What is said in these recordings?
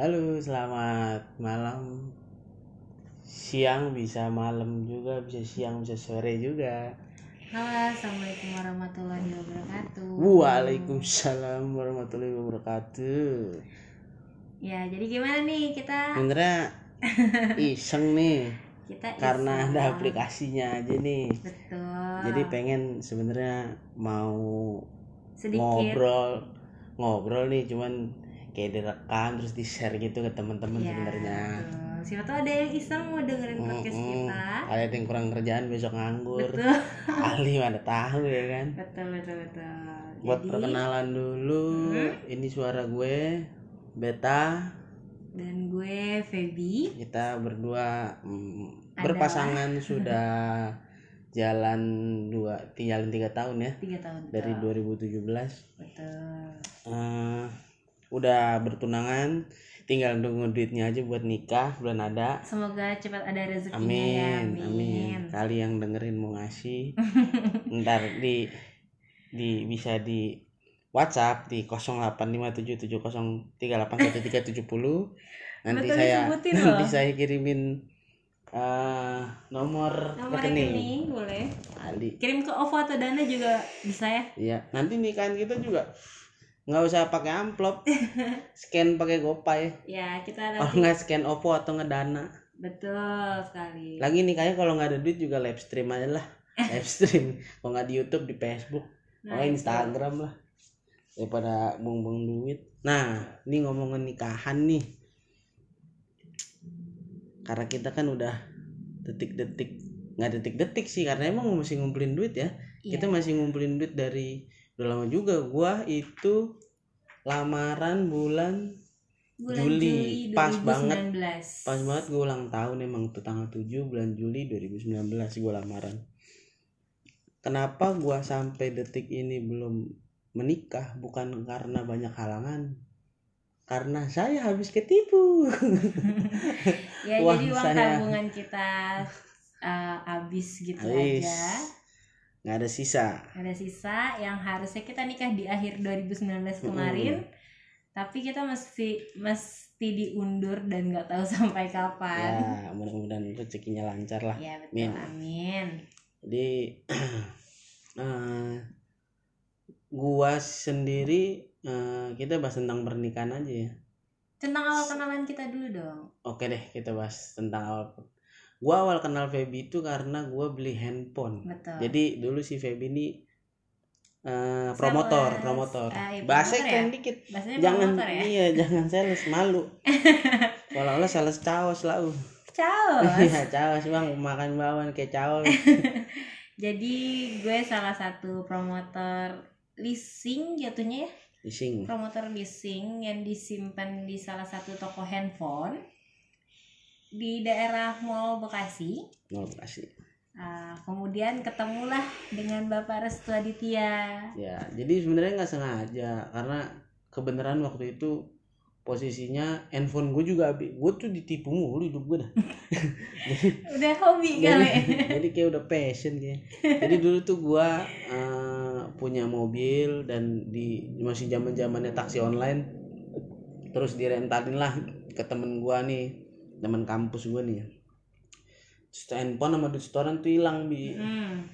Halo, selamat malam. Siang bisa malam juga, bisa siang, bisa sore juga. Halo, assalamualaikum warahmatullahi wabarakatuh. Waalaikumsalam warahmatullahi wabarakatuh. Ya, jadi gimana nih kita? Sebenernya iseng nih, Kita karena iseng. ada aplikasinya aja nih. Betul. Jadi pengen sebenarnya mau sedikit. ngobrol, ngobrol nih, cuman kayak direkam terus di share gitu ke teman-teman Ya, sebenarnya. Siapa tahu ada yang iseng mau dengerin podcast Mm-mm. kita. Ada yang kurang kerjaan besok nganggur. Betul. Ali mana tahu ya kan. Betul, betul, betul. Buat Jadi, perkenalan dulu, Hmm. ini suara gue Beta. dan gue Feby. Kita berdua mm, Adalah. berpasangan sudah jalan dua tinggal tiga tahun ya Tiga tahun. dari betul. 2017. Betul. Eh, udah bertunangan, tinggal nunggu duitnya aja buat nikah bulan ada. Semoga cepat ada rezekinya Amin, ya. amin. Amin. Kali yang dengerin mau ngasih, ntar di di bisa di WhatsApp di 085770381370 nanti Betul saya nanti loh. saya kirimin eh, nomor, Nomor rekening rekening boleh. Ali. Kirim ke OVO atau Dana juga bisa ya. Iya, nanti nikahan kita juga nggak usah pakai amplop, scan pakai GoPay. Ya, kita Oh nanti nggak scan OVO atau ngedana. betul sekali. Lagi nikahnya kalau nggak ada duit juga live stream aja lah. Live stream. Kalau nggak di YouTube di Facebook, Nah, oh Instagram lah. Daripada buang-buang duit. Nah, ini ngomongin nikahan nih. Karena kita kan udah detik-detik nggak detik-detik sih karena emang masih ngumpulin duit ya. Iya. Kita masih ngumpulin duit dari udah lama juga. Gua itu lamaran bulan Bulan Juli, pas banget. 2019. Pas banget gue ulang tahun emang tuh tanggal 7 bulan Juli 2019 gue lamaran. Kenapa gue sampai detik ini belum menikah bukan karena banyak halangan. Karena saya habis ketipu. Ya, Uang jadi uang saya- tabungan kita eh, habis gitu Habis. aja. Nggak ada sisa. Ada sisa yang harusnya kita nikah di akhir 2019 kemarin. Tapi kita mesti mesti diundur dan nggak tahu sampai kapan. Ya, mudah-mudahan rezekinya lancar lah. Ya, betul. Amin. Amin. Jadi eh, gua sendiri eh, kita bahas tentang pernikahan aja ya. Tentang awal kenalan kita dulu dong. Oke deh kita bahas tentang awal. Gua awal kenal Feby itu karena gua beli handphone. Betul. Jadi dulu si Feby ini eh, promotor, Sales. promotor. Ah, iya, Bahasa ya? dikit. Bahasanya Jangan ya. iya, jangan sales malu. Seolah-olah sales caos lah. uh. Ciao. Iya, caos Bang, makan bawang kayak caos. Jadi gue salah satu promotor leasing jatuhnya ya, Leasing. promotor leasing yang disimpan di salah satu toko handphone di daerah Mall Bekasi. Mau kasih. Ah, kemudian ketemulah dengan Bapak Restu Aditya. Ya, jadi sebenarnya nggak sengaja karena kebenaran waktu itu posisinya handphone gue juga habis. Gue tuh ditipu mulu hidup gue dah. Udah hobi kali. jadi kayak udah passion kayak. Jadi dulu tuh gua eh, punya mobil dan di masih zaman zamannya taksi online terus direntalin lah ke temen gua nih teman kampus gua nih terus tuh handphone sama duit setoran tuh hilang bi. Hmm,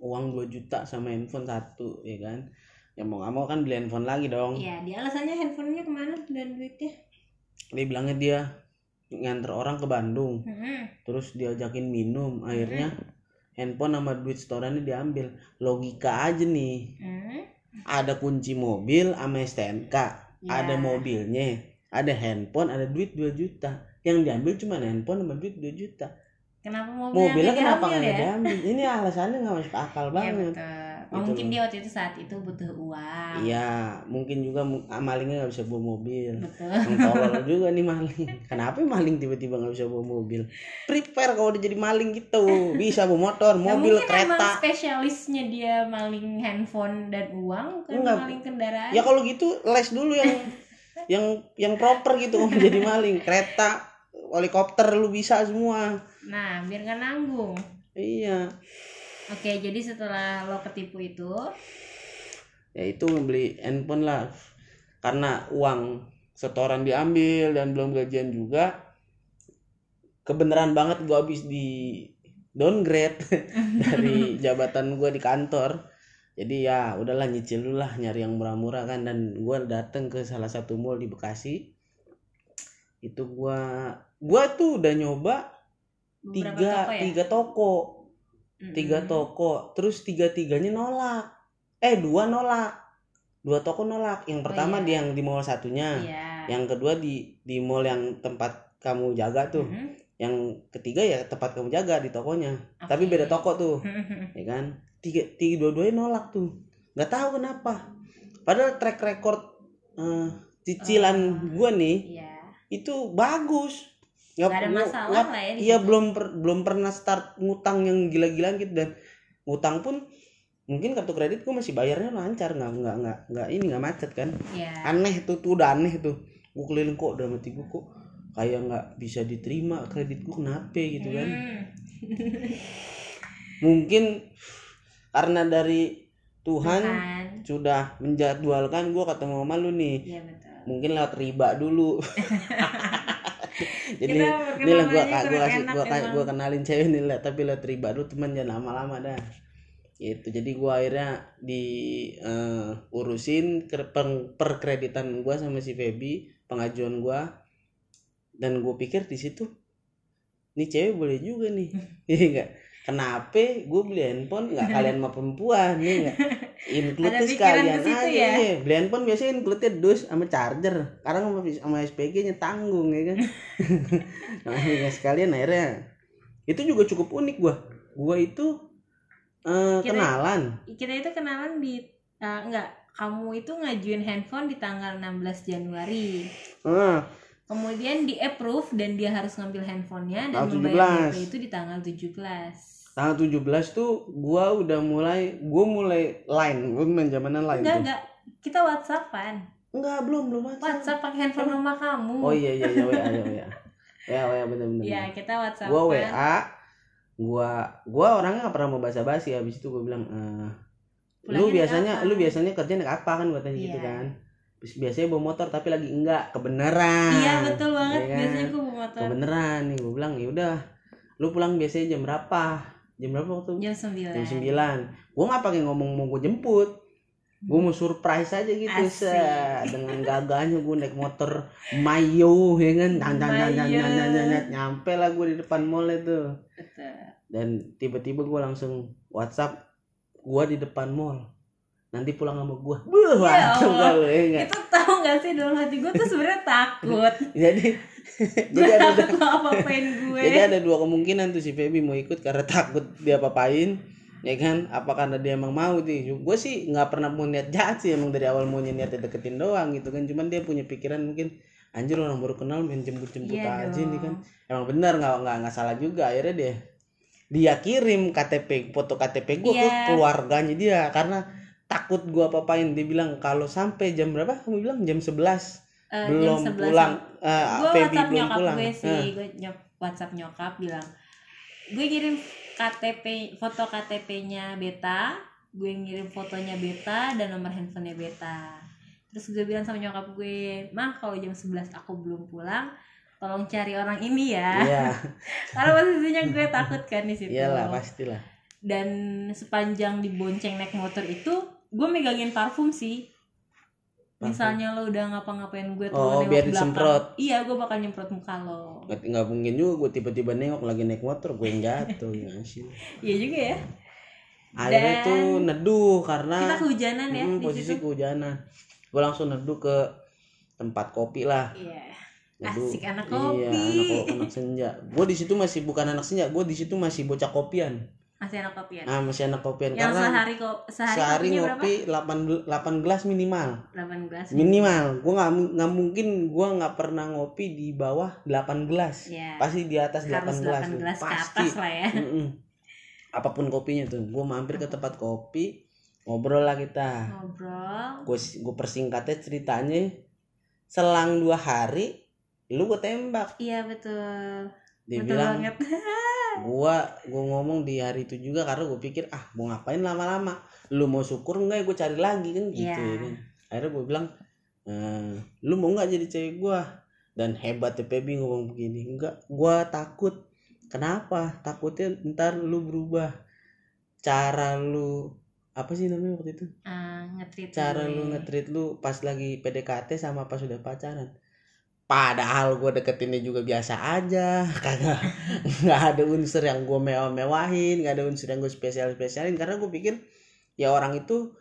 uang 2 juta sama handphone satu ya kan? Ya mau nggak mau kan beli handphone lagi dong. Iya, dia alasannya handphonenya ke mana dan duitnya? dia bilangnya dia nganter orang ke Bandung. Hmm, terus diajakin minum akhirnya handphone sama duit setorannya diambil. Logika aja nih. Hmm. ada kunci mobil sama STNK Ya. ada mobilnya ada handphone ada duit 2 juta yang diambil cuma handphone sama duit 2 juta Kenapa mobilnya, mobilnya kenapa nggak diambil ini alasannya nggak masuk akal Iya banget. Oh, Gitu mungkin loh. dia waktu itu saat itu butuh uang. iya mungkin juga ah, malingnya nggak bisa bawa mobil Betul. juga nih maling kenapa maling tiba-tiba nggak bisa bawa mobil prepare kalau udah jadi maling gitu bisa bawa motor Ya, mobil mungkin emang kereta spesialisnya dia maling handphone dan uang, Enggak. maling kendaraan. ya kalau gitu les dulu yang yang yang proper gitu mau jadi maling. Kereta helikopter lu bisa semua. Nah, biar nggak nanggung. iya. Oke, jadi setelah lo ketipu itu, ya itu beli handphone lah. Karena uang setoran diambil dan belum gajian juga kebenaran banget gue habis di downgrade dari jabatan gue di kantor jadi ya udahlah nyicil dulu lah nyari yang murah-murah kan dan gue dateng ke salah satu mall di Bekasi itu gue gue tuh udah nyoba Beberapa tiga toko ya? tiga toko Mm-mm. tiga toko terus tiga tiganya nolak eh dua nolak dua toko nolak yang pertama iya. di yang di mall satunya Iya. yang kedua di di mall yang tempat kamu jaga tuh Mhm. yang ketiga ya tempat kamu jaga di tokonya Oke. tapi beda toko tuh ya kan tiga tiga dua-duanya nolak tuh nggak tahu kenapa padahal track record eh, cicilan Oh. gua nih Iya. itu bagus Nggak ada masalah nggak- lah ya iya situ. belum per- belum pernah start ngutang yang gila-gilaan gitu dan ngutang pun mungkin kartu kredit gua masih bayarnya lancar nggak nggak nggak nggak ini nggak macet kan Iya. aneh tuh tuh udah aneh tuh gue keliling kok udah mati gue kok kayak nggak bisa diterima kredit gue kenapa gitu kan Hmm. mungkin karena dari Tuhan Tuhan. sudah menjadwalkan gue ketemu sama lu nih. Iya betul. mungkin lewat riba dulu. Jadi ini lah gue perkenalannya gue kasih gue gue kenalin cewek nih lah tapi lewat riba dulu teman jangan lama-lama dah. Itu jadi gue akhirnya di eh, urusin ke- per- perkreditan gue sama si Feby pengajuan gue dan gue pikir di situ nih cewek boleh juga nih. Iya enggak kenapa gue beli handphone nggak kalian sama perempuan nih enggak include Ada pikiran sekalian aja ya? beli handphone biasanya include dus sama charger sekarang sama, sama SPG nya tanggung ya kan nah ya sekalian akhirnya itu juga cukup unik gua gua itu eh, Kira- kenalan Kita itu kenalan di eh, enggak kamu itu ngajuin handphone di tanggal 16 Januari. ah Kemudian di approve dan dia harus ngambil handphonenya dan membayar 17. DP itu di tanggal 17. Tanggal 17 tuh gua udah mulai gua mulai line gua main zamanan line Enggak, tuh enggak. Kita WhatsAppan. enggak belum belum WhatsApp. WhatsApp pakai handphone mama kamu. oh iya iya iya WA ya WA ya WA bener bener Iya, kita WhatsApp. gua WA gua gua orangnya gak pernah mau basa-basi habis itu gua bilang eh, lu biasanya lu biasanya kerja naik apa kan gua tanya gitu Iya. kan biasanya bawa motor tapi lagi enggak kebenaran Iya, betul banget. Iya kan? Biasanya gua bawa motor kebenaran nih gua bilang ya udah lu pulang biasanya jam berapa jam berapa waktu jam 9. jam 9 gua nggak pakai ngomong mau gua jemput gua mau surprise aja gitu set. dengan gagahnya gua naik motor mayo ya kan dan dan dan dan Mayo. dan dan- dan- nyampe lah gua di depan mall itu Betul. dan tiba-tiba gue langsung WhatsApp gue di depan mall nanti pulang sama gue Buh, Ya langsung ya nggak? Itu tahu gak sih dalam hati gue tuh sebenarnya takut. jadi gue jadi ada apa-apain gue. jadi ada dua kemungkinan tuh si Feby mau ikut karena takut dia papain ya kan? Apa karena dia emang mau sih? Gue sih nggak pernah mau niat jahat sih emang dari awal mau niatnya deketin doang gitu kan. Cuman dia punya pikiran mungkin anjir orang baru kenal main jemput jemput Iya aja nih kan. emang benar nggak nggak nggak salah juga. Akhirnya dia dia kirim KTP foto KTP gue ke Iya. keluarganya dia. Karena takut gue apain dia bilang kalau sampai jam berapa? Kamu bilang jam 11 Eh, belum jam 11 pulang eh, gue WhatsApp belum nyokap pulang. gue Eh, sih gue nyok WhatsApp nyokap bilang gue ngirim KTP foto KTP-nya Beta. Gue ngirim fotonya Beta dan nomor handphonenya Beta. Terus gue bilang sama nyokap gue mah kalau jam 11 aku belum pulang tolong cari orang ini ya. Iya. Karena posisinya gue takut kan di situ. Iyalah pastilah. Dan sepanjang dibonceng naik motor itu gue megangin parfum sih? Misalnya lo udah ngapa-ngapain gue tuh Oh, biar belakang. disemprot. iya gue bakal nyemprot muka lo. Nggak nggak mungkin juga gue tiba-tiba nengok lagi naik motor gue yang jatuh ya sih. Iya juga ya. Akhirnya Dan- tuh neduh karena kita kehujanan ya hmm, di posisi situ. kehujanan. Gue langsung neduh ke tempat kopi lah. Iya. Neduh. asik anak iya kopi. anak, anak senja. Gue di situ masih bukan anak senja gue di situ masih bocah kopian masih anak kopi ya nah masih anak kopian. Yang karena sehari kok sehari, sehari ngopi 8 8 gelas minimal. Berapa 8 gelas. Minimal. Gue nggak nggak mungkin gue nggak pernah ngopi di bawah 8 gelas. Iya. pasti di atas 8 harus gelas 8 gelas ke pasti. atas lah ya. Mm-mm. apa pun kopinya tuh. Gue mampir ke tempat kopi ngobrol lah kita. Ngobrol. Gue gue persingkatnya ceritanya selang dua hari lu gue tembak. Iya betul dia betul bilang banget. Gua gua ngomong di hari itu juga karena gue pikir ah mau ngapain lama-lama? Lu mau syukur enggak gue cari lagi? Kan gitu Iya. ya kan. Akhirnya gue bilang "Eh, lu mau nggak jadi cewek gua? Dan hebat TPB ngomong begini. Enggak gua takut. Kenapa? Takutnya ntar lu berubah. Cara lu apa sih namanya waktu itu? Nge-treat cara gue. lu nge-treat lu pas lagi PDKT sama pas udah pacaran padahal gue deketinnya juga biasa aja. Kagak nggak ada unsur yang gue mewah-mewahin nggak ada unsur yang gue spesial spesialin karena gue pikir ya orang itu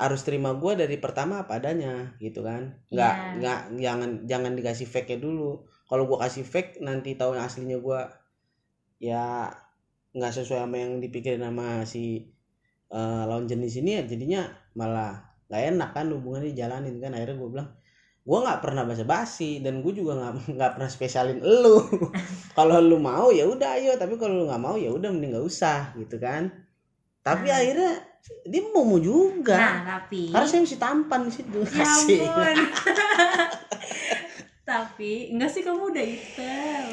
harus terima gue dari pertama apa adanya gitu kan. Nggak Iya. nggak jangan jangan dikasih fake nya dulu. Kalau gue kasih fake nanti tahu yang aslinya gue ya nggak sesuai sama yang dipikirin sama si eh, lawan jenis ini ya jadinya malah nggak enak kan hubungannya dijalanin kan. Akhirnya gue bilang gue nggak pernah basa-basi dan gue juga nggak nggak pernah spesialin elu kalau lu mau ya udah ayo tapi kalau lu nggak mau ya udah mending nggak usah gitu kan tapi Nah. akhirnya dia mau mau juga Nah, tapi harus saya mesti tampan di situ Ya ampun. tapi enggak sih kamu udah hitam.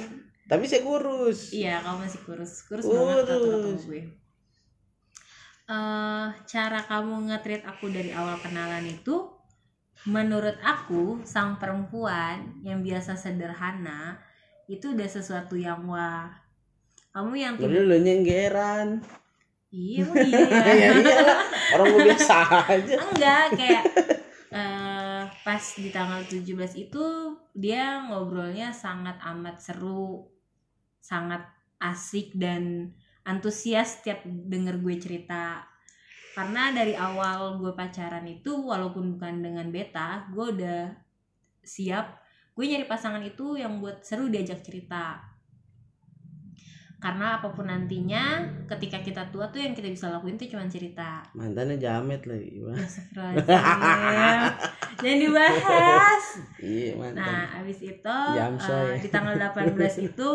tapi saya kurus Iya, kamu masih kurus. Kurus, Kurus. banget gue. Eh, cara kamu nge-treat aku dari awal kenalan itu menurut aku sang perempuan yang biasa sederhana itu udah sesuatu yang wah. Kamu yang tiba lu nyenggeran Iya, emang iya ya. ya iyalah orang gue biasa aja enggak kayak eh pas di tanggal 17 itu dia ngobrolnya sangat amat seru sangat asik dan antusias setiap denger gue cerita karena dari awal gue pacaran itu walaupun bukan dengan beta gue udah siap gue nyari pasangan itu yang buat seru diajak cerita karena apa pun nantinya ketika kita tua tuh yang kita bisa lakuin tuh cuma cerita mantannya jamet lagi. Astagfirullahaladzim. Jangan dibahas. iya mantan Nah, abis itu Jamsoy. eh, di tanggal 18 itu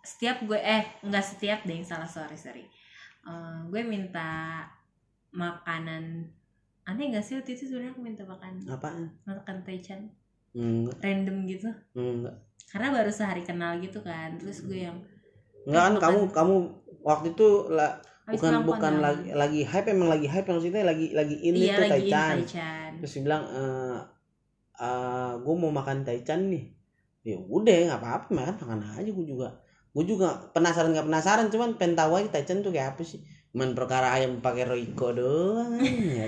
setiap gue eh enggak setiap deh salah sorry sorry. Eh, gue minta makanan. Aneh gak sih waktu itu sebenarnya aku minta makan apaan? Makan taichan enggak. Random gitu. Enggak. Karena baru sehari kenal gitu kan. Terus gue yang enggak kan Makan. kamu kamu waktu itu lah bukan bukan tahun. lagi lagi hype emang lagi hype maksudnya lagi lagi ini iya tuh taichan taichan terus dia bilang eh eh, gue mau makan taichan nih. Ya udah nggak apa-apa makan makan aja gue juga gue juga penasaran nggak penasaran cuman pengen tahu aja taichan tuh kayak apa sih? Cuman perkara ayam pakai roiko doang ya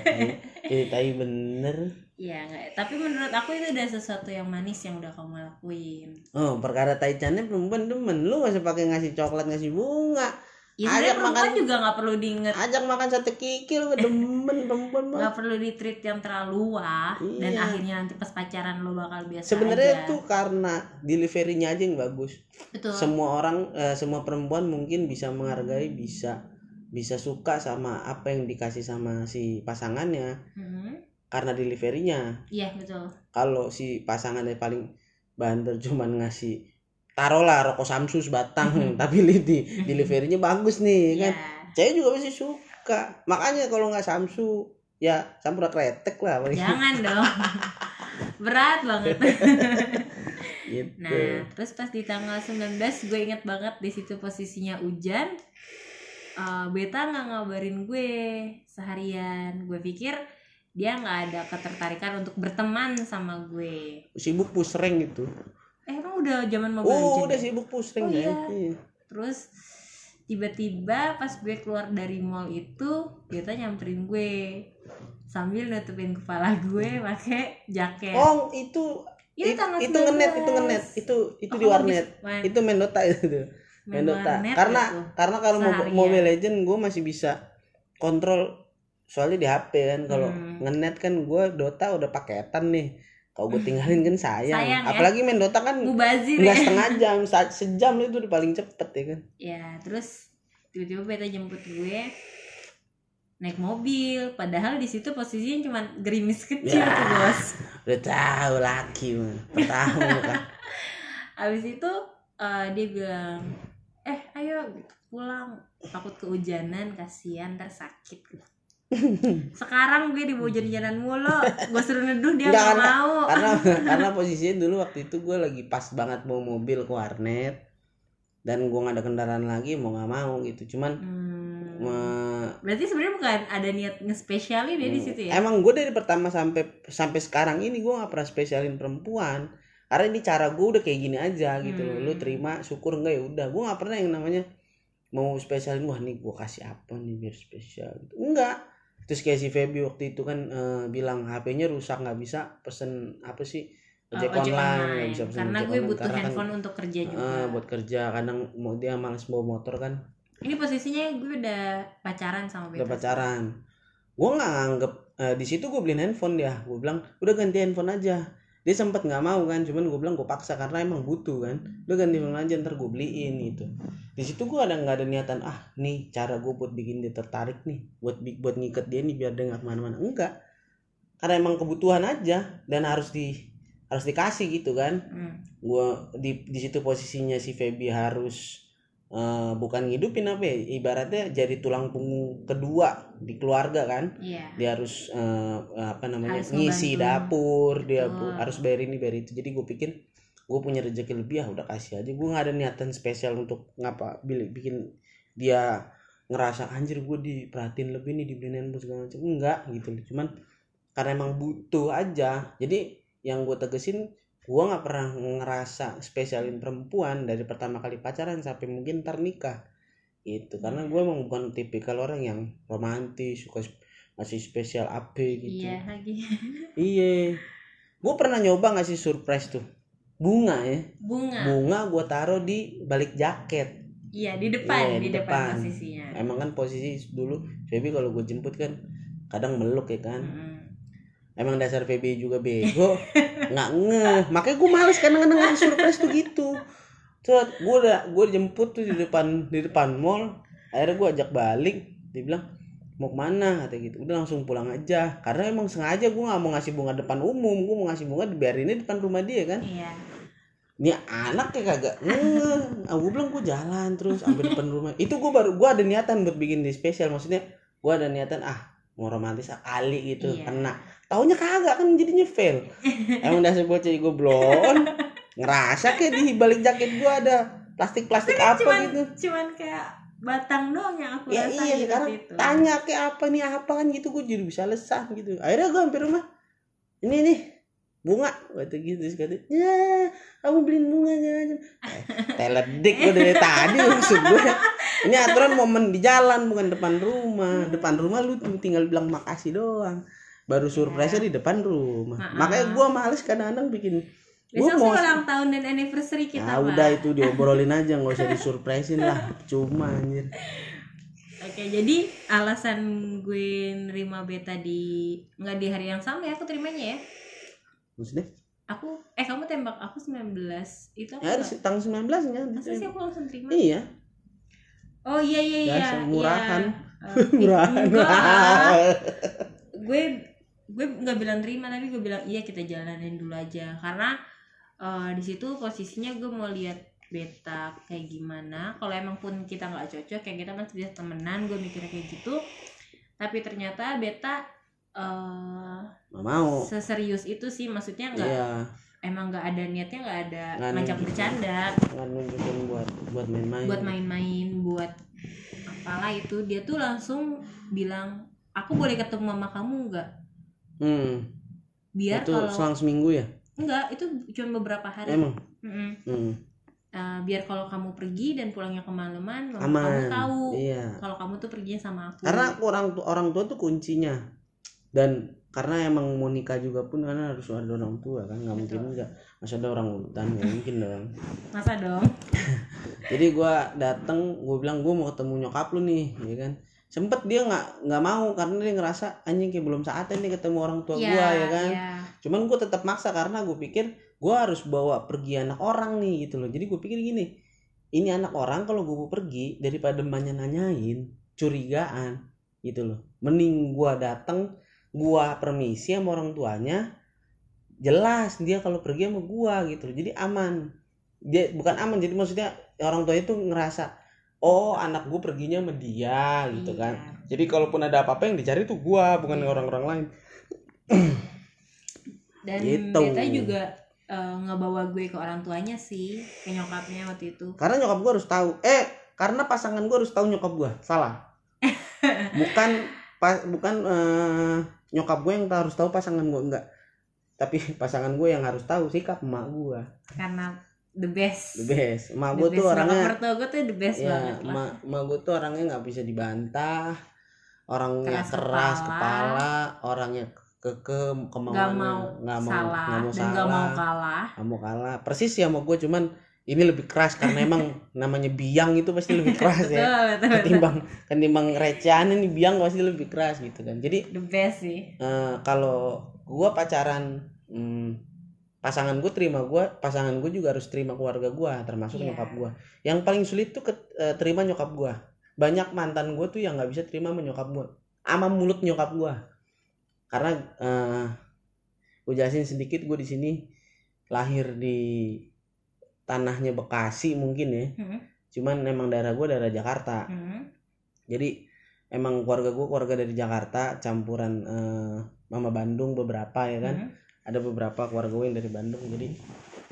jadi tai bener. Iya enggak, tapi menurut aku itu udah sesuatu yang manis yang udah kamu lakuin. oh perkara taichannya perempuan demen. Lu gak usah pakai ngasih coklat ngasih bunga Ya Ajak makan- juga nggak perlu diinget, ajak makan sate kikil demen perempuan mah nggak perlu di treat yang terlalu wah dan Iya. akhirnya nanti pas pacaran lo bakal biasa sebenarnya itu karena deliverynya aja yang bagus betul. semua orang eh, semua perempuan mungkin bisa menghargai bisa bisa suka sama apa yang dikasih sama si pasangannya Mhm. karena deliverynya Iya betul. kalau si pasangannya paling bandel cuman ngasih taruhlah rokok Samsu sebatang tapi li- di deliverynya bagus nih Iya. kan cewek juga pasti suka makanya kalau nggak Samsu ya sampurna kretek lah paling Jangan dong. Berat banget. gitu Nah, terus pas di tanggal 19 gue inget banget di situ posisinya hujan. Eh, Beta nggak ngabarin gue seharian. Gue pikir dia nggak ada ketertarikan untuk berteman sama gue. sibuk pusreng gitu Eh emang udah zaman Mobile oh Legends udah ya? sibuk pusreng Oh, ya iya. Iya. Terus tiba-tiba pas gue keluar dari mall itu Beta nyamperin gue sambil nutupin kepala gue pakai jaket. oh itu Itu It- tanggal itu ngenet 19. itu ngenet itu itu Oh, di warnet main- itu main Dota itu main, main Dota karena gitu. karena kalau Seharian. Mobile Legend gue masih bisa kontrol soalnya di HP kan kalau Hmm. ngenet kan gue Dota udah paketan nih kalau gue tinggalin kan sayang, Sayang ya. apalagi main Dota kan mubazir nggak ya. setengah jam sa- sejam itu udah paling cepet ya kan. Ya terus tiba-tiba beta jemput gue naik mobil. Padahal di situ posisinya cuma gerimis kecil Ya. tuh bos. udah tahu laki mah pertama kan habis itu eh, dia bilang eh ayo pulang. Takut kehujanan kasihan ntar sakit sekarang gue dibawa jalan-jalan mulu. Gue suruh neduh dia Nggak, nggak karena- mau. karena karena posisinya dulu waktu itu gue lagi pas banget bawa mobil ke warnet. Dan gue nggak ada kendaraan lagi mau nggak mau gitu. Cuman Hmm, me- berarti sebenarnya bukan ada niat ngespesialin ya di situ ya? Emang gue dari pertama sampai sampai sekarang ini gue gak pernah spesialin perempuan. Karena ini cara gue udah kayak gini aja gitu loh. Lu Hmm. terima syukur enggak ya udah. Gue gak pernah yang namanya mau spesialin wah nih gue kasih apa nih biar spesial? Gitu. Enggak terus kayak si Feby waktu itu kan eh, bilang HP-nya rusak nggak bisa pesen apa sih Oh, ojek ojek online, online. bisa pesen karena gue online. butuh Karena kan, handphone untuk kerja juga. eh, buat kerja kadang mau dia males bawa motor kan. Ini posisinya gue udah pacaran sama Beta udah pacaran. Gue nggak nganggep eh, di situ gue beliin handphone dia. Gue bilang udah ganti handphone aja dia sempet nggak mau kan cuman gue bilang gue paksa karena emang butuh kan. Udah ganti handphone aja ntar gue beliin gitu. Di situ gue ada nggak ada niatan ah nih cara gue buat bikin dia tertarik nih buat buat ngikat dia nih biar dia nggak ke mana-mana. Enggak. Karena emang kebutuhan aja dan harus di harus dikasih gitu kan. Hmm. gua di di situ posisinya si Feby harus eh, bukan ngidupin apa ya ibaratnya jadi tulang punggung kedua di keluarga kan. Iya. Dia harus eh, apa namanya Harus ngisi dapur dia bu- harus bayar ini bayar itu. Jadi gue pikir gue punya rezeki lebih ya udah kasih aja. Gue nggak ada niatan spesial untuk ngapa bikin dia ngerasa anjir gue diperhatiin lebih nih dibeliin handphone segala macam. Enggak gitu cuman karena emang butuh aja. Jadi yang gue tegesin gue nggak pernah ngerasa spesialin perempuan dari pertama kali pacaran sampai mungkin ntar nikah gitu karena gue emang bukan tipikal orang yang romantis suka ngasih spesial apa gitu iya lagi Iya. Gue pernah nyoba ngasih surprise tuh. Bunga ya. bunga Bunga gue taruh di balik jaket. iya di depan Iya, di di depan, depan. posisinya Emang kan posisi dulu Feby kalau gue jemput kan kadang meluk ya kan. Mm-mm. Emang dasar Feby juga bego. nggak ngeh. Makanya gue males kadang-kadang ngasih surprise tuh gitu. Terus gue udah gue jemput tuh di depan di depan mall. Akhirnya gue ajak balik. Dia bilang mau ke mana kata gitu udah langsung pulang aja karena emang sengaja gue nggak mau ngasih bunga depan umum gue mau ngasih bunga dibiarinnya depan rumah dia kan iya ini anak kayak kagak ngeh ah, gue bilang gue jalan terus sampai depan rumah itu gue baru gue ada niatan buat bikin dia spesial maksudnya gue ada niatan ah mau romantis kali gitu Iya. kena. Taunya kagak kan jadinya fail. Emang dasar bocah gue blon ngerasa kayak di balik jaket gue ada plastik plastik apa cuman gitu. cuman kayak batang doang yang aku ya iya sekarang itu. tanya kayak apa nih apa kan gitu gue jadi bisa lesah gitu. Akhirnya gue hampir rumah ini nih bunga waktu gitu kata ya kamu beliin bunga jangan teledik gue dari tadi maksud gue ini aturan momen di jalan bukan depan rumah. Depan rumah lu tinggal bilang makasih doang. Baru surprise di depan rumah. Makanya gue males kadang-kadang bikin. Besok sih mau ulang tahun dan anniversary kita Pak. udah itu diobrolin aja nggak usah disurprisein lah. Cuma anjir. Oke, jadi alasan gue nerima beta di nggak di hari yang sama ya aku terimanya ya. Maksudnya Aku eh kamu tembak aku 19. Itu aku ya nggak- di tanggal 19 nya Masa sih aku langsung terima? iya Oh iya iya iya. Biasa, murahan. Iya. Eh, murahan gue gue nggak bilang terima tapi gue bilang iya kita jalanin dulu aja karena eh, di situ posisinya gue mau lihat beta kayak gimana kalau emang pun kita nggak cocok kayak kita masih bisa temenan gue mikirnya kayak gitu tapi ternyata beta eh nggak mau. seserius itu sih maksudnya nggak iya. emang nggak ada niatnya nggak ada ngajak nunjukin. bercanda. Nggak nunjukin buat buat main-main. Buat main-main buat apalah itu. Dia tuh langsung bilang aku boleh ketemu mama kamu nggak? Hmm. Biar itu kalau selang seminggu ya? Enggak itu cuma beberapa hari. Emang? Mm-mm. hmm. Eh, biar kalau kamu pergi dan pulangnya kemalaman mama aman. kamu tahu iya. kalau kamu tuh perginya sama aku. Karena orang orang tua tuh kuncinya dan karena emang mau nikah juga pun karena harus ada orang tua kan nggak mungkin enggak masa ada orang hutan nggak mungkin dong. Masa dong? Jadi gua dateng gue bilang gue mau ketemu nyokap lu nih ya kan. Sempet dia nggak nggak mau karena dia ngerasa anjing kayak belum saatnya nih ketemu orang tua Iya, gua ya kan. iya. cuman gue tetap maksa karena gue pikir gue harus bawa pergi anak orang nih gitu loh. Jadi gue pikir gini ini anak orang kalau gue pergi daripada emaknya nanyain curigaan gitu loh. Mending gue datang gue permisi sama orang tuanya jelas dia kalau pergi sama gue gitu. Jadi aman. Dia bukan aman jadi maksudnya orang tua itu ngerasa oh anak gue perginya sama dia gitu Iya. kan. Jadi kalaupun ada apa-apa yang dicari tuh gue bukan orang-orang lain. Dan Gitu. beta juga eh, ngebawa gue ke orang tuanya sih ke nyokapnya waktu itu. Karena nyokap gue harus tahu. Eh karena pasangan gue harus tahu nyokap gue salah. Bukan pas bukan eh, nyokap gue yang harus tahu pasangan gue enggak. Tapi pasangan gue yang harus tahu sikap emak gue karena the best. The best. Emak gue tuh orangnya mertua gue tuh the best ya banget lah. emak emak gue tuh orangnya nggak bisa dibantah. Orangnya Keras keras, kepala. kepala. orangnya keke nggak kemauannya mau nggak mau salah. nggak mau dan nggak mau kalah. Nggak mau kalah. Persis ya sama gue cuman ini lebih keras karena emang namanya biang itu pasti lebih keras ya. Betul, betul. ketimbang ketimbang recehan ini biang pasti lebih keras gitu kan. Jadi the best sih. eh, kalau gue pacaran hmm, pasangan gue terima gue pasangan gue juga harus terima keluarga gue termasuk Iya. nyokap gue yang paling sulit tuh ket- eh, terima nyokap gue banyak mantan gue tuh yang nggak bisa terima sama nyokap gue ama mulut nyokap gue karena eh gue jelasin sedikit gue di sini lahir di tanahnya Bekasi mungkin ya. Hmm, cuman emang daerah gue daerah Jakarta. Hmm. jadi emang keluarga gue keluarga dari Jakarta campuran eh, mama Bandung beberapa ya kan? Hmm. ada beberapa keluarga gue yang dari Bandung. Jadi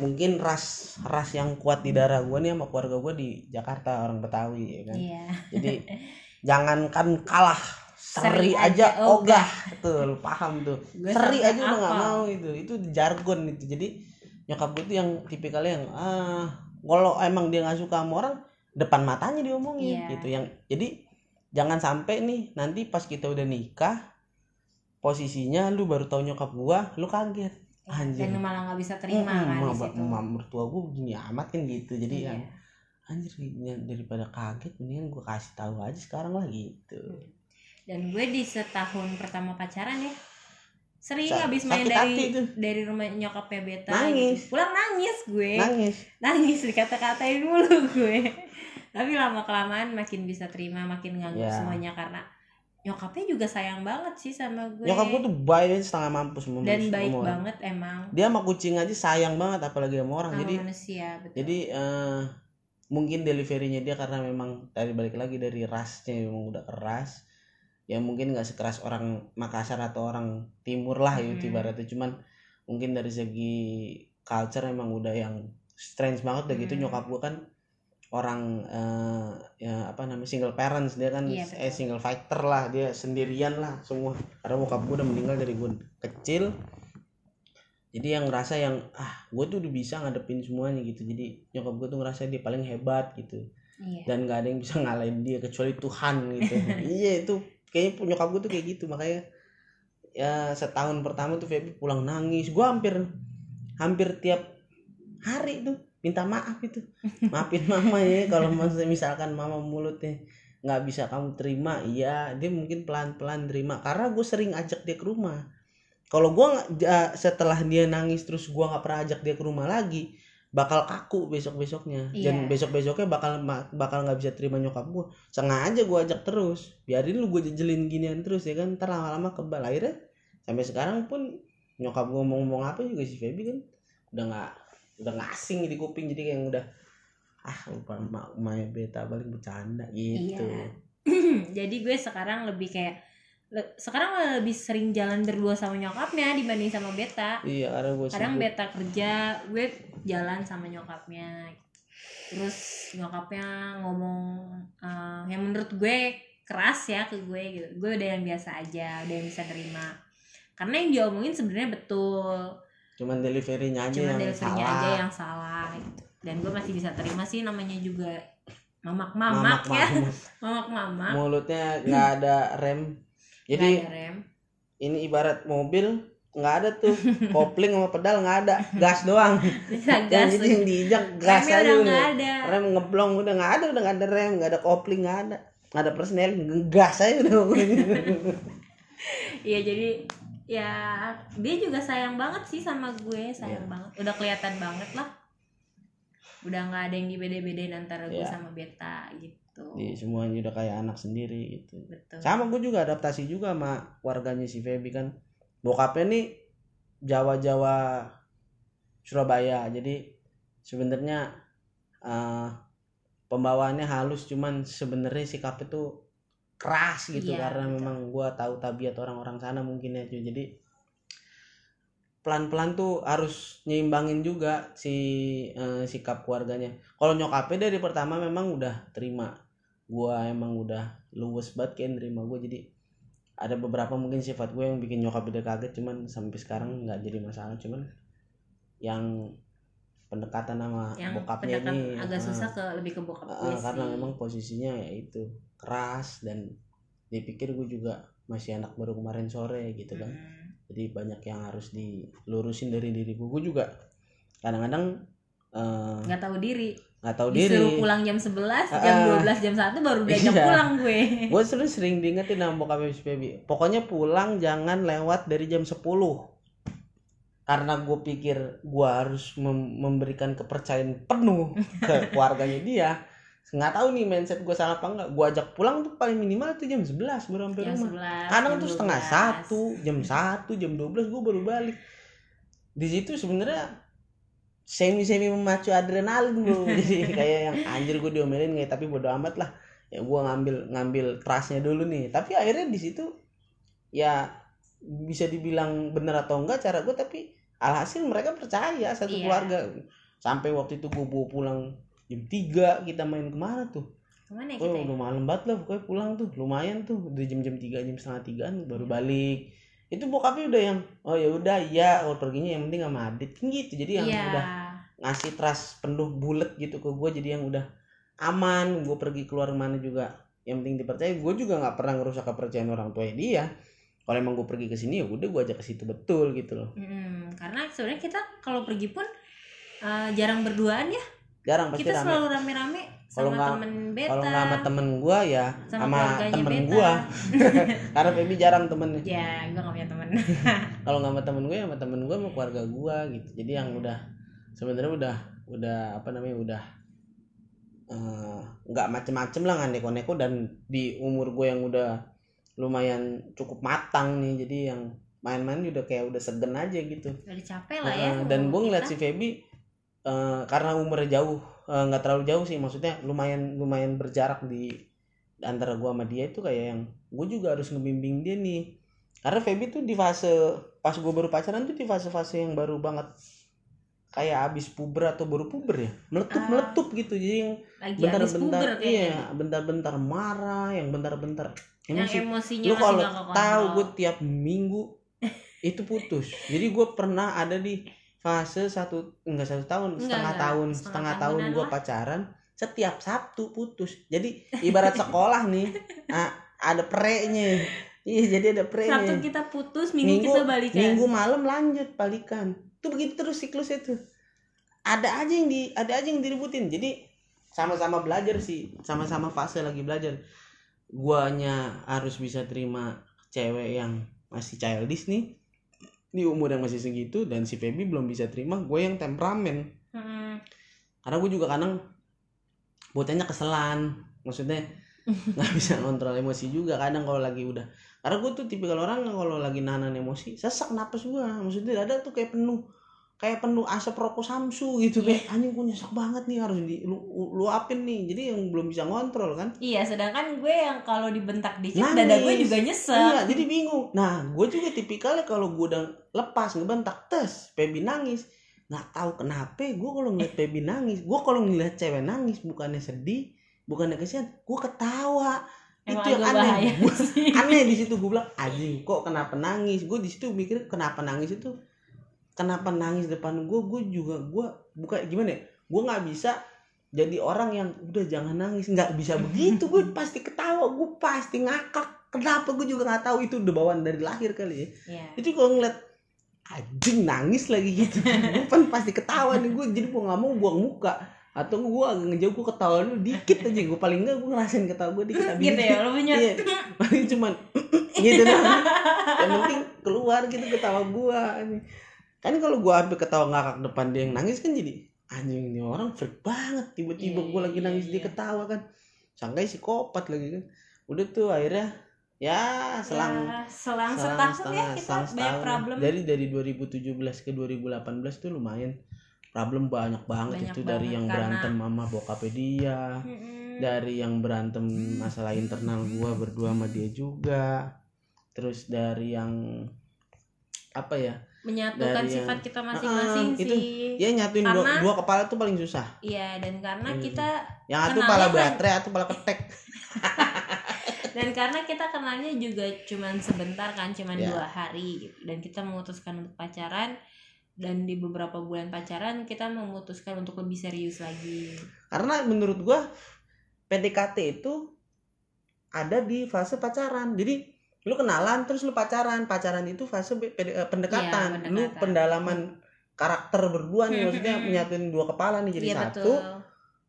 mungkin ras ras yang kuat di darah gue nih sama keluarga gue di Jakarta orang Betawi ya kan? Iya. Jadi jangankan kalah Seri seri, aja aja ogah. tuh lu paham tuh. Gue seri aja udah nggak mau itu itu jargon itu. Jadi nyokap gue tuh yang tipikalnya yang ah kalau emang dia nggak suka sama orang depan matanya diomongin Iya. gitu. Yang jadi jangan sampai nih nanti pas kita udah nikah posisinya lu baru tahu nyokap gua lu kaget. Anjir. dan lu malah nggak bisa terima Mm, kan di situ. ma- mertua gua begini amat kan gitu. Jadi Iya. yang anjir ya, daripada kaget mendingan gua kasih tahu aja sekarang lah gitu. Dan gue di setahun pertama pacaran ya sering Sa- habis main dari tuh. dari rumah nyokapnya beta Nangis. gitu. pulang nangis gue nangis nangis dikata-katain mulu gue tapi lama kelamaan makin bisa terima makin nganggap Ya. semuanya karena nyokapnya juga sayang banget sih sama gue nyokap gua tuh baik setengah mampus dan baik orang. banget emang dia sama kucing aja sayang banget apalagi sama orang sama jadi manusia betul jadi eh, mungkin deliverynya dia karena memang dari balik lagi dari rasnya memang udah keras ya mungkin nggak sekeras orang Makassar atau orang Timur lah ya Hmm. ibaratnya. Cuman mungkin dari segi culture emang udah yang strange banget. Udah gitu Hmm. nyokap gua kan orang eh, ya apa namanya single parents. Dia kan Iya, eh single fighter lah. Dia sendirian lah semua. Karena bokap gua udah meninggal dari gua kecil. Jadi yang ngerasa yang ah gue tuh udah bisa ngadepin semuanya gitu. Jadi nyokap gue tuh ngerasa dia paling hebat gitu iya. Dan gak ada yang bisa ngalahin dia kecuali Tuhan gitu. Iya itu kayaknya nyokap gue tuh kayak gitu. Makanya ya setahun pertama tuh Feby pulang nangis. Gue hampir hampir tiap hari tuh minta maaf itu maafin mama ya kalau misalkan mama mulutnya nggak bisa kamu terima iya dia mungkin pelan pelan terima. Karena gue sering ajak dia ke rumah. Kalau gue setelah dia nangis terus gue nggak pernah ajak dia ke rumah lagi bakal kaku besok besoknya dan Iya. besok besoknya bakal bakal nggak bisa terima nyokap gue sengaja gue ajak terus. Biarin lu gue jejelin ginian terus ya kan? Ntar lama-lama kebal. Akhirnya sampai sekarang pun nyokap gue ngomong-ngomong apa juga si Feby kan udah nggak udah nggak asing di kuping. Jadi kayak udah ah lupa mak beta balik bercanda gitu. Iya. jadi gue sekarang lebih kayak sekarang lebih sering jalan berdua sama nyokapnya dibanding sama beta. Iya karena gue kadang beta kerja gue jalan sama nyokapnya. Terus nyokapnya ngomong eh, yang menurut gue keras ya ke gue gitu. Gue udah yang biasa aja udah yang bisa terima karena yang diomongin sebenarnya betul. Cuman deliverynya aja cuma yang deliverynya salah. aja yang salah gitu. Dan gue masih bisa terima sih namanya juga mamak mamak mamak ya. Mamak mamak mulutnya nggak ada rem jadi rem. ini ibarat mobil nggak ada tuh. Kopling sama pedal nggak ada. Gas doang. Bisa gas itu yang diinjak gas remnya aja udah udah. ada. Rem ngeblong udah nggak ada udah nggak ada rem nggak ada kopling nggak ada. Nggak ada persnel gas aja udah Iya jadi ya dia juga sayang banget sih sama gue sayang Iya. banget. Udah kelihatan banget lah. Udah nggak ada yang dibeda-bedain antara gue Iya. sama beta gitu Di semuanya udah kayak anak sendiri gitu. Betul. Sama gue juga adaptasi juga sama keluarganya si Feby kan. Bokapnya nih Jawa-Jawa Surabaya. Jadi sebenarnya eh, pembawaannya halus cuman sebenarnya sikapnya tuh keras gitu Iya, karena betul. memang gue tahu tabiat orang-orang sana mungkin ya cuy. jadi pelan-pelan tuh harus nyimbangin juga si eh, sikap keluarganya kalau nyokapnya dari pertama memang udah terima gua emang udah luwes banget kayak nerima gue jadi ada beberapa mungkin sifat gue yang bikin nyokap udah kaget cuman sampai sekarang nggak jadi masalah. Cuman yang pendekatan sama yang bokapnya pendekat ini agak ah, susah ke lebih ke bokap ah, gue karena sih. memang posisinya ya itu keras dan dipikir gue juga masih anak baru kemarin sore gitu kan. Hmm. jadi banyak yang harus dilurusin dari diri gue gue juga kadang-kadang eh, nggak tahu diri nggak tahu disuruh diri. pulang jam 11 Ah, jam ah. 12 jam 1 baru diajak Iya. pulang gue. Gue sering sering diingetin sama bokap Baby. Pokoknya pulang jangan lewat dari jam 10 karena gue pikir gue harus mem- memberikan kepercayaan penuh ke keluarganya dia. Nggak tahu nih mindset gue salah apa enggak gue ajak pulang tuh paling minimal tuh jam 11 baru sampai jam rumah. 11 kadang tuh setengah 12. satu jam satu jam 12 gue baru balik. Di situ sebenarnya semi semi memacu adrenalin bro. Jadi kayak yang anjir gue diomelin kayak tapi bodo amat lah. Ya gue ngambil ngambil trustnya dulu nih. Tapi akhirnya di situ ya bisa dibilang bener atau enggak cara gue tapi alhasil mereka percaya satu Iya. keluarga. Sampai waktu itu gue bawa pulang jam 3 kita main ke mana tuh? Ke mana ya Oh kita ya? udah malam banget lah pokoknya pulang tuh. Lumayan tuh dari jam-jam tiga jam setengah tigaan baru balik itu bokapnya udah yang oh ya udah iya kalau perginya yang penting sama adit. Kan gitu jadi yang iya. udah ngasih trust penuh bulat gitu ke gue jadi yang udah aman gue pergi keluar mana juga. Yang penting dipercaya gue juga nggak pernah ngerusak kepercayaan orang tua dia. Kalau emang gue pergi ke sini ya udah gue ajak ke situ betul gitu loh. Mm, karena sebenarnya kita kalau pergi pun eh, jarang berduaan ya. Jarang pasti kita rame. selalu rame-rame Kalau nggak- temen beta. kalau nggak sama temen gue ya sama, sama temen gue karena Feby jarang temennya. Ya gue gak punya temen. Kalau nggak sama temen gue ya sama temen gue sama keluarga gue gitu. Jadi yang udah sebenarnya udah udah apa namanya udah eh, nggak macem-macem lah nggak neko-neko dan di umur gue yang udah lumayan cukup matang nih jadi yang main-main udah kayak udah segen aja gitu. Udah capek lah ya Heeh, dan gue ngeliat si Feby eh, karena umurnya jauh eh, nggak terlalu jauh sih maksudnya lumayan lumayan berjarak di antara gue sama dia itu kayak yang gue juga harus ngebimbing dia nih. Karena Feby tuh di fase pas gue baru pacaran tuh di fase-fase yang baru banget. Kayak abis puber atau baru puber ya? Meletup Ah. meletup gitu. Jadi yang bentar-bentar iya bentar-bentar marah yang bentar-bentar yang emosi emosinya lu kalau tahu gue tiap minggu itu putus. Jadi gue pernah ada di fase satu enggak satu tahun Enggak, setengah enggak. tahun Setengah setengah tahun gue pacaran setiap sabtu putus. Jadi ibarat sekolah nih ah, ada prenya. Iya jadi ada Sabtu prenya kita putus minggu, kita balikan. minggu malam lanjut balikan. Tuh begitu terus siklusnya tuh ada aja yang di ada aja yang diributin. Jadi sama-sama belajar sih. Sama-sama fase lagi belajar. Guanya harus bisa terima cewek yang masih childish nih di umur yang masih segitu dan si Feby belum bisa terima gue yang temperamen Mm, karena gue juga kadang bocahnya keselan. Maksudnya nggak bisa kontrol emosi juga kadang kalau lagi udah. Karena gue tuh tipikal orang kalau lagi nahan emosi sesak napas gue. Maksudnya dada tuh kayak penuh kayak penuh asap rokok samsu gitu kayak anjing gue nyesek banget nih harus di lu, luapin nih. Jadi yang belum bisa ngontrol kan? Iya sedangkan gue yang kalau dibentak dikit Nangis. dada gue juga nyesek. Iya jadi bingung. Nah gue juga tipikalnya kalau gue udah lepas ngebentak tes Pebi nangis. Nggak tahu kenapa gue kalau ngeliat Pebi nangis gue kalau ngeliat cewek nangis bukannya sedih bukannya kesian gue ketawa. Emang itu yang aneh. Gua- aneh di situ gue bilang anjing kok kenapa nangis? Gue di situ mikir kenapa nangis itu kenapa nangis depan gue gue juga gue bukan gimana ya gue nggak bisa jadi orang yang udah jangan nangis. Nggak bisa begitu gue pasti ketawa gue pasti ngakak. Kenapa gue juga nggak tahu itu udah bawaan dari lahir kali ya. Iya. itu kalau ngeliat anjing nangis lagi gitu. Gue kan pasti ketawa nih gue jadi gue nggak mau buang muka. Atau gue agak ngejauh gue ketawa dulu dikit aja. Gue paling enggak gue ngerasain ketawa gue dikit abis gitu itu- ya lo punya. Iya, paling cuman gitu doang. Yang penting keluar gitu ketawa gua. Kan kalau gua sampai ketawa ngakak depan dia yang nangis kan jadi anjing ini orang freak banget tiba-tiba Iya, gua lagi iya, nangis dia iya. ketawa kan. Sangka psikopat lagi kan. Udah tuh akhirnya ya selang Ya, selang selang setahun ya setengah- kita selang banyak setahun. problem Jadi dari 2017 ke 2018 tuh lumayan problem banyak banget Banyak itu dari banget yang karena- berantem sama bokapnya dia Mm-mm. dari yang berantem masalah internal gua berdua sama dia juga terus dari yang apa ya menyatukan Dari sifat yang- kita masing-masing itu sih ya nyatuin dua, Karena- dua kepala tuh paling susah iya dan karena Iya. kita yang satu Kenalnya pala kan- baterai atau pala ketek dan karena kita kenalnya juga cuman sebentar kan cuman Ya. dua hari gitu. dan kita memutuskan untuk pacaran dan di beberapa bulan pacaran kita memutuskan untuk lebih serius lagi karena menurut gua PDKT itu ada di fase pacaran jadi lu kenalan terus lu pacaran. Pacaran itu fase eh, pendekatan. Lu pendekatan. pendalaman karakter berdua nih maksudnya Hmm. menyatuin dua kepala nih jadi iya satu. betul.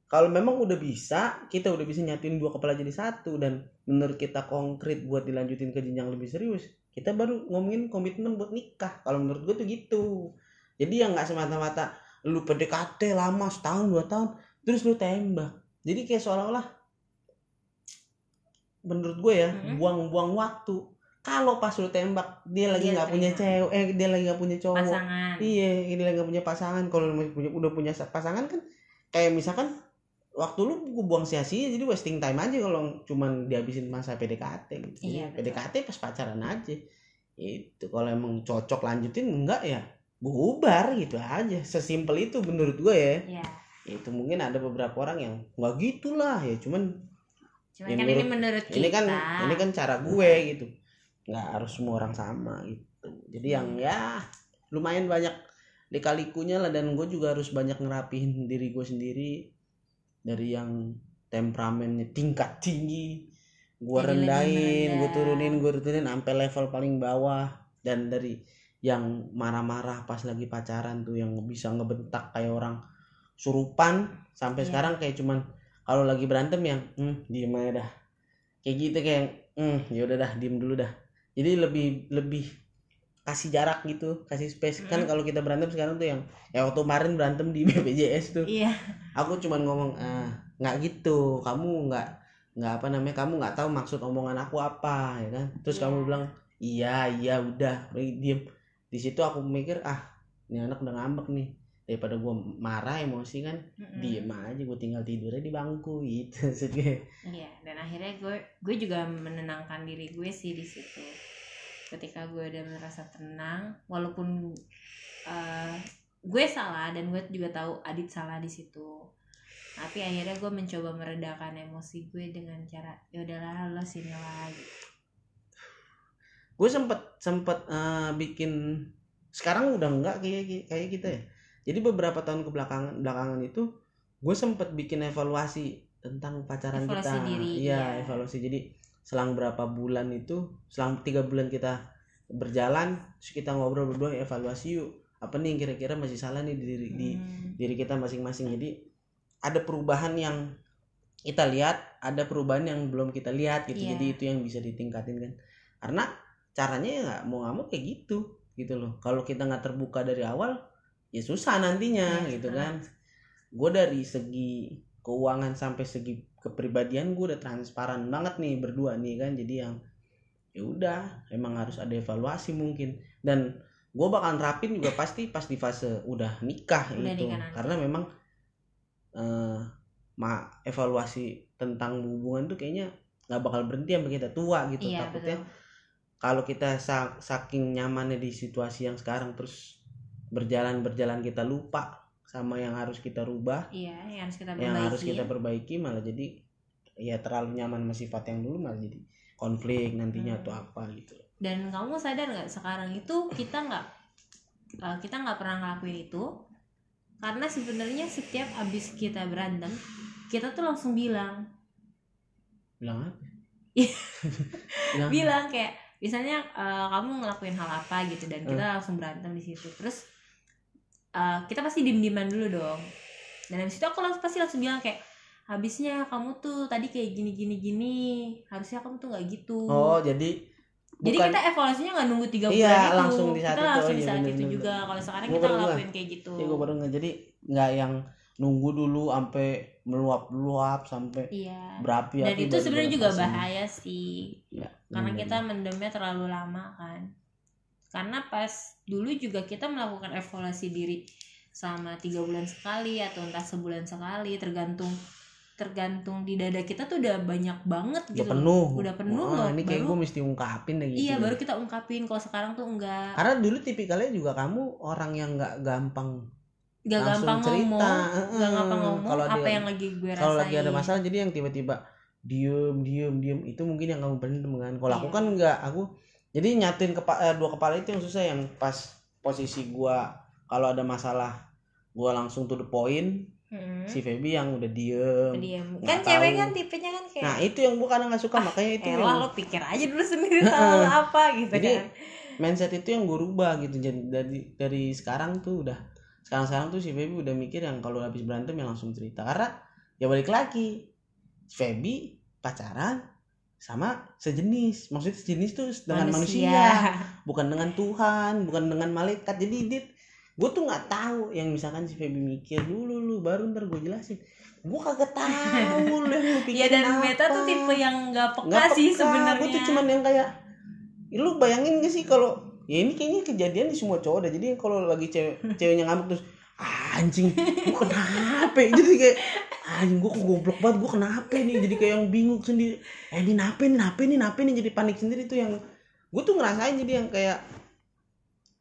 Kalau memang udah bisa kita udah bisa nyatuin dua kepala jadi satu. Dan menurut kita konkret buat dilanjutin ke jenjang lebih serius kita baru ngomongin komitmen buat nikah. Kalau menurut gue tuh gitu. Jadi yang nggak semata-mata lu PDKT lama setahun dua tahun terus lu tembak. Jadi kayak seolah-olah menurut gue ya buang-buang waktu kalau pas lu tembak dia lagi nggak punya cewek eh dia lagi nggak punya cowok pasangan Iya, ini lagi gak punya pasangan. Kalau punya udah punya sa- pasangan kan kayak misalkan waktu lu gua buang sia-sia jadi wasting time aja kalau cuman dihabisin masa PDKT gitu. Iya, betul. PDKT pas pacaran aja. Itu kalau emang cocok lanjutin enggak ya bubar gitu aja. Sesimpel itu menurut gue ya. ya Itu mungkin ada beberapa orang yang nggak gitulah ya, cuman cuman Ya, kan menurut- ini menurut kita ini kan ini kan cara gue gitu. Nggak harus semua orang sama gitu. Jadi yang Hmm. ya lumayan banyak dikalikunya lah dan gue juga harus banyak ngerapihin diri gue sendiri dari yang temperamennya tingkat tinggi gue rendahin gue turunin gue turunin sampai level paling bawah dan dari yang marah-marah pas lagi pacaran tuh yang bisa ngebentak kayak orang surupan sampai Iya. sekarang kayak cuman kalau lagi berantem yang hmm, diem aja dah. Kayak gitu kayak hmm, ya udah dah diem dulu dah. Jadi lebih lebih kasih jarak gitu kasih space. Kan Mm. kalau kita berantem sekarang tuh yang ya waktu kemarin berantem di BPJS tuh. Iya. Aku cuman ngomong ah nggak gitu. Kamu nggak nggak apa namanya kamu nggak tahu maksud omongan aku apa ya kan. Terus Iya. kamu bilang iya iya udah diem. Di situ aku mikir ah ini anak udah ngambek nih daripada gua marah emosi kan Mm-mm. diem aja gue tinggal tidurnya di bangku gitu maksudnya Iya, dan akhirnya gue gue juga menenangkan diri gue sih di situ. Ketika gue udah merasa tenang, walaupun eh, gue salah dan gue juga tahu Adit salah di situ. Tapi akhirnya gue mencoba meredakan emosi gue dengan cara ya udahlah lo sini lah gitu. gue sempet sempet eh, bikin sekarang udah enggak kayak kayak kita ya jadi beberapa tahun kebelakangan belakangan itu gue sempet bikin evaluasi tentang pacaran Evaluasi kita diri, iya iya. evaluasi. Jadi selang berapa bulan itu selang tiga bulan kita berjalan terus kita ngobrol berdua evaluasi yuk apa nih kira-kira masih salah nih di diri di Hmm, diri kita masing-masing. Jadi ada perubahan yang kita lihat ada perubahan yang belum kita lihat gitu. Iya. jadi itu yang bisa ditingkatin kan. Karena caranya ya nggak mau nggak mau kayak gitu gitu loh. Kalau kita nggak terbuka dari awal ya susah nantinya Iya, gitu susah. kan. Gue dari segi keuangan sampai segi kepribadian gue udah transparan banget nih berdua nih kan. Jadi yang ya udah emang harus ada evaluasi mungkin. Dan gue bakalan rapin juga pasti pas di fase udah nikah Udah itu nikah karena memang eh ma evaluasi tentang hubungan tuh kayaknya nggak bakal berhenti sampai kita tua gitu. Iya takutnya kalau kita sa- saking nyamannya di situasi yang sekarang terus berjalan berjalan kita lupa sama yang harus kita rubah Iya, yang harus kita yang harus perbaiki. kita perbaiki malah jadi ya terlalu nyaman sama sifat yang dulu malah jadi konflik nantinya Hmm. atau apa gitu dan kamu sadar nggak sekarang itu kita nggak uh, kita nggak pernah ngelakuin itu karena sebenarnya setiap abis kita berantem kita tuh langsung bilang bilang apa bilang bilang kayak misalnya uh, kamu ngelakuin hal apa gitu dan kita Hmm. langsung berantem di situ terus uh, kita pasti diem dieman dulu dong dan habis itu aku langsung pasti langsung bilang kayak habisnya kamu tuh tadi kayak gini gini gini harusnya kamu tuh nggak gitu oh jadi Jadi bukan kita evaluasinya nggak nunggu tiga Iya, bulan itu. langsung di saat kita itu. langsung Oh, di iya, saat itu bener, juga. Kalau sekarang Gua kita ngelakuin kayak gitu. ya gue baru nggak jadi nggak yang nunggu dulu sampai meluap meluap sampai Iya. berapi Dan itu sebenarnya juga bahaya sih. ya, Karena bener, kita mendemnya terlalu lama kan. Karena pas dulu juga kita melakukan evaluasi diri selama tiga bulan sekali atau entah sebulan sekali tergantung tergantung di dada kita tuh udah banyak banget udah gitu penuh. Udah penuh Wah, loh ini kayak gue mesti ungkapin deh gitu iya baru kita ungkapin. Kalau sekarang tuh enggak. Karena dulu tipikalnya juga kamu orang yang nggak gampang langsung gampang cerita. ngomong Heeh. nggak gampang ngomong Kalau apa dia- yang lagi gue rasain kalau lagi ada masalah jadi yang tiba-tiba diem diem diem itu mungkin yang kamu pendem kan. Kalau aku Iya. kan nggak aku jadi nyatuin kepa eh, dua kepala itu yang susah yang pas posisi gua kalau ada masalah gua langsung to the point Mm-mm. si Feby yang udah diem Diam. nggak kan cewek tahu. kan tipenya kan kayak nah itu yang gua kadang nggak suka makanya itu Elah yang lo pikir aja dulu sendiri sama lo apa gitu Jadi, kan mindset itu yang gue rubah gitu jadi dari dari sekarang tuh udah sekarang sekarang tuh si Feby udah mikir yang kalau habis berantem ya langsung cerita karena ya balik lagi Feby pacaran sama sejenis maksudnya sejenis tuh dengan manusia, bukan dengan Tuhan bukan dengan malaikat jadi dit gue tuh nggak tahu yang misalkan si Feby mikir dulu lu baru ntar gue jelasin gue kagak tahu lu Iya pikirin dan Beta tuh apa. tipe yang gak peka Nggak sih peka. sebenarnya. Gue tuh cuman yang kayak "Ih, lu bayangin gak sih kalau ya ini kayaknya kejadian di semua cowok dah. Jadi kalau lagi cewek ceweknya ngambek terus "Ah, anjing gue kenapa ya?" jadi kayak anjing gue goblok banget gue kenapa nih. Jadi kayak yang bingung sendiri. Eh ini kenapa nih kenapa nih kenapa nih. Jadi panik sendiri tuh yang gue tuh ngerasain jadi yang kayak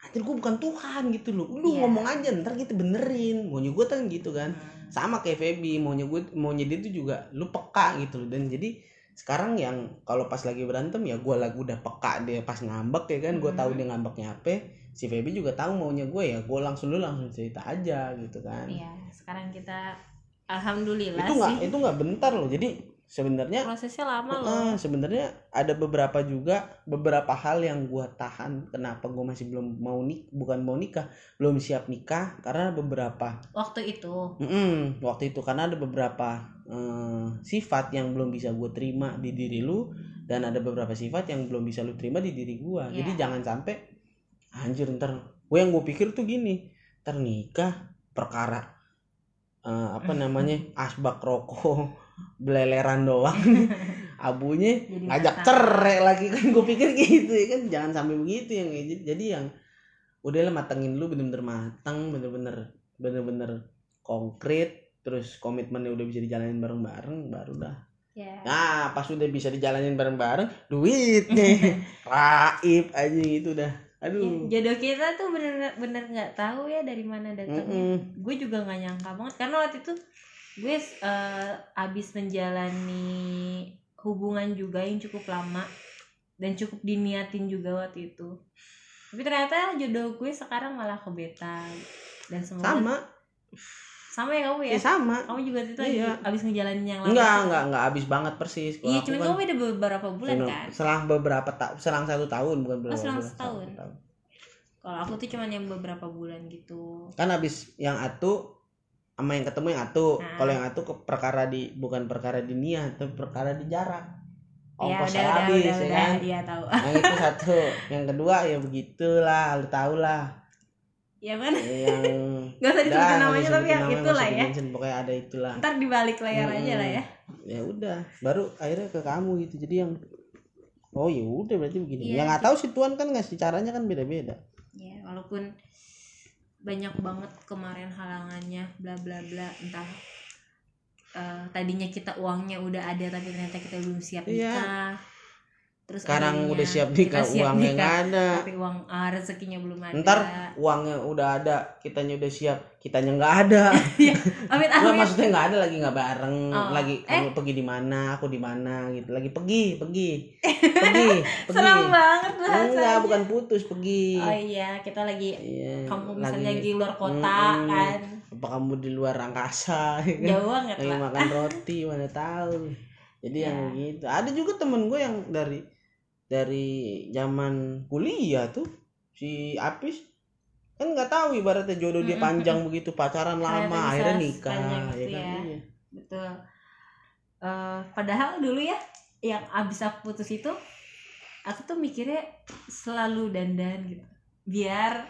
anjir gue bukan Tuhan gitu loh. Lu Iya. ngomong aja ntar kita benerin. Maunya gue kan gitu kan. Hmm. sama kayak Feby maunya gue maunya dia tuh juga lu peka gitu loh. Dan jadi sekarang yang kalau pas lagi berantem ya gue lagu udah peka dia pas ngambek ya kan. Gue Mhm. tahu dia ngambeknya apa si Feby juga tahu maunya gue ya gue langsung lu langsung cerita aja gitu kan Iya, sekarang kita alhamdulillah itu nggak itu nggak bentar loh jadi sebenarnya Prosesnya lama loh. eh, sebenarnya ada beberapa juga beberapa hal yang gue tahan kenapa gue masih belum mau nik bukan mau nikah belum siap nikah karena beberapa Waktu itu. Mm-mm, waktu itu karena ada beberapa eh, sifat yang belum bisa gue terima di diri lu dan ada beberapa sifat yang belum bisa lu terima di diri gue Iya. jadi jangan sampai anjir ntar gue yang gue pikir tuh gini ntar nikah perkara eh, apa namanya asbak rokok beleleran doang. Abunya Jadi ngajak nggak cerai lagi kan gue pikir gitu ya kan. Jangan sampai begitu yang jadi yang udahlah matengin dulu bener-bener matang bener-bener bener-bener konkret terus komitmennya udah bisa dijalanin bareng-bareng baru dah. Ya. nah pas udah bisa dijalanin bareng-bareng duit nih. Raib aja gitu dah aduh Ya, jodoh kita tuh bener-bener nggak tahu ya dari mana datangnya. Mm-mm. Gue juga nggak nyangka banget karena waktu itu gue eh, abis menjalani hubungan juga yang cukup lama dan cukup diniatin juga waktu itu. Tapi ternyata jodoh gue sekarang malah ke beta dan semoga sama sama ya kamu ya. ya sama Kamu juga itu Iya. abis ngejalanin yang lama. enggak enggak enggak habis banget persis Iya, cuma kan kamu beda beberapa bulan selang- kan. selang beberapa tahun selang satu tahun bukan beberapa selang bulan, setahun. satu tahun. Kalau aku tuh cuman yang beberapa bulan gitu. kan habis yang atu sama yang ketemu yang atu Nah. kalau yang atu ke perkara di bukan perkara di niat tapi perkara di jarak ya ongkos udah udah habis udah ya udah kan iya tahu. yang itu satu yang kedua ya begitulah lu tau lah ya kan? yang Gak usah disebutin namanya nggak tapi ya namanya, itulah nggak ya. di-mention, pokoknya ada itulah Ntar di balik layar Hmm. aja lah ya. ya udah baru akhirnya ke kamu gitu jadi yang oh ya udah berarti begini Iya, ya nggak tahu si Tuhan kan ngasih caranya kan beda-beda Ya walaupun banyak banget kemarin halangannya bla bla bla entah eh, tadinya kita uangnya udah ada tapi ternyata kita belum siap Iya. nikah. Terus sekarang udah siap nikah uangnya nggak ada tapi uang ah, rezekinya belum ada. ntar uangnya udah ada kitanya udah siap kitanya nggak ada Amit Nggak, amit. maksudnya nggak ada lagi nggak bareng Oh. lagi Eh. kamu pergi di mana aku di mana gitu lagi pergi pergi pergi pergi Serem banget bahasanya. enggak bukan putus pergi Oh iya, kita lagi Iya, kamu misalnya lagi luar kota Mm-mm. kan. apa kamu di luar angkasa ya kan? Jauh banget lagi lah. makan roti mana tahu jadi yang Ya. gitu ada juga temen gue yang dari dari zaman kuliah tuh si Apis kan nggak tahu ibaratnya jodoh dia Mm-mm. panjang begitu pacaran lama akhirnya nikah ya itu kan ya. Iya. Betul. Eh, padahal dulu ya yang abis aku putus itu aku tuh mikirnya selalu dandan gitu. Biar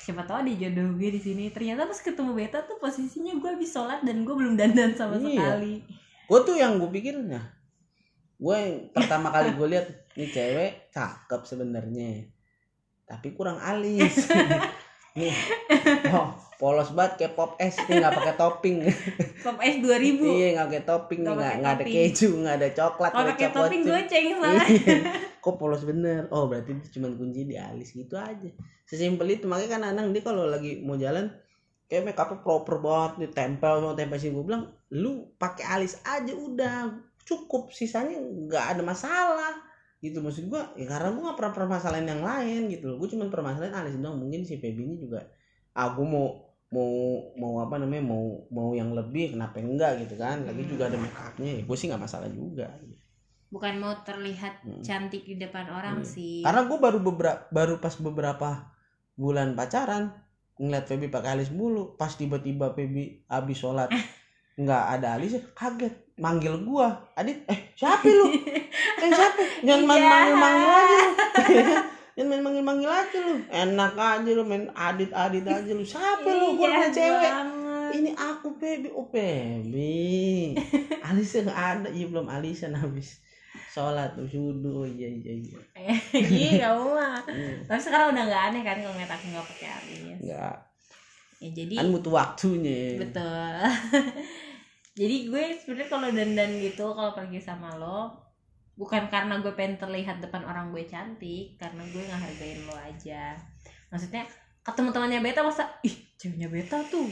siapa tahu ada jodoh gue di sini. Ternyata pas ketemu beta tuh posisinya gue habis sholat dan gue belum dandan sama Iya. sekali. gue tuh yang gue pikirnya gue yang pertama kali gue lihat nih cewek cakep sebenarnya tapi kurang alis. Nih oh polos banget kayak pop es nih nggak pakai topping. Pop es 2000 iya nggak pakai topping Nggak nggak ada keju nggak ada coklat kalau nggak pakai topping goceng salah Iya. kok polos bener? Oh berarti itu cuma kunci di alis gitu aja. Sesimpel itu makanya kan anang dia kalau lagi mau jalan kayak make upnya proper banget nih tempel sama tempel sih gue bilang lu pakai alis aja udah. Cukup sisanya nggak ada masalah gitu maksud gua ya karena gua gak pernah permasalahan yang lain gitu loh. Gua cuma permasalahan alis doang mungkin si Feby ini juga ah gua mau mau mau apa namanya mau mau yang lebih kenapa enggak gitu kan. Lagi juga ada make upnya ya gue sih nggak masalah juga bukan mau terlihat Hmm. cantik di depan orang Hmm. sih. Karena gue baru beberapa baru pas beberapa bulan pacaran ngeliat Feby pakai alis mulu, pas tiba-tiba Feby habis sholat nggak ada alisnya kaget manggil gua adit eh siapa lu eh siapa? Jangan main Iya. manggil manggil aja lu. Jangan main manggil manggil aja lu. Enak aja lu main adit adit aja lu. Siapa lu? Gua Iya punya cewek. ini aku Feby oh Feby alisnya nggak ada. Iya belum. Alisan habis sholat. Tuh sudu oh iya iya. Iya iya kamu mah Hmm. tapi sekarang udah nggak aneh kan kalau ngeliat aku nggak pakai alis. Enggak. ya jadi Kan butuh waktunya. betul. Jadi gue sebenarnya kalau dandan gitu kalau pergi sama lo bukan karena gue pengen terlihat depan orang gue cantik karena gue ngehargain lo aja maksudnya ketemu temannya beta masa ih ceweknya beta tuh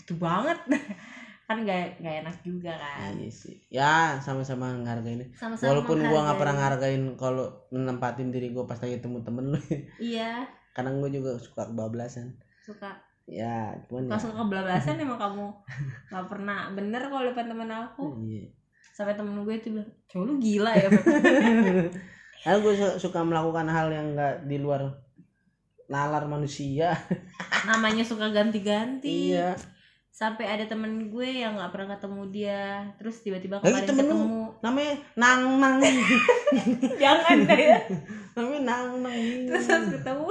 gitu banget kan gak, gak enak juga kan Iya sih. Ya, sama-sama ngehargain. sama-sama Walaupun gua nggak pernah ngehargain kalau nempatin diri gua pas lagi ketemu temen lu. iya Kadang gua juga suka kebablasan. suka Ya, cuman ya. langsung kebelabasan emang kamu gak pernah bener kalau depan temen aku Iya. Sampai temen gue itu bilang cowok lu gila ya Beb." Karena gue suka melakukan hal yang nggak di luar nalar manusia. namanya suka ganti-ganti Iya. sampai ada temen gue yang nggak pernah ketemu dia terus tiba-tiba Lagi kemarin temen lu? ketemu Namanya Nang Nang. jangan deh ya Namanya Nang Nang. terus ketemu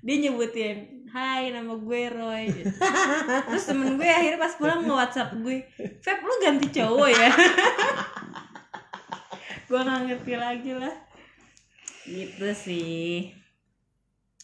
dia nyebutin Hai nama gue Roy. Terus temen gue akhirnya pas pulang nge WhatsApp gue Feb lu ganti cowok ya? Gue nggak ngerti lagi lah. Gitu sih.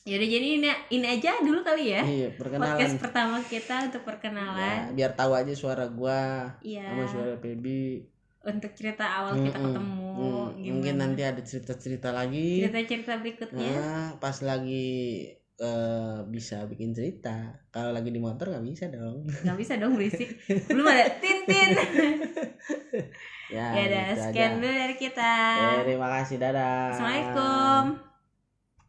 Yaudah jadi ini, ini aja dulu kali ya. Iya, perkenalan. podcast pertama kita untuk Ya, perkenalan biar tahu aja suara gua. Iya. Sama suara Feby. untuk cerita awal kita Mm-mm. ketemu Hmm, gimana? mungkin nanti ada cerita-cerita lagi. cerita-cerita berikutnya. Nah, pas lagi eh, bisa bikin cerita. Kalau lagi di motor nggak bisa dong. nggak bisa dong berisik belum ada tintin ya, ya udah gitu sekian aja. dulu dari kita Eh, terima kasih, dadah. assalamualaikum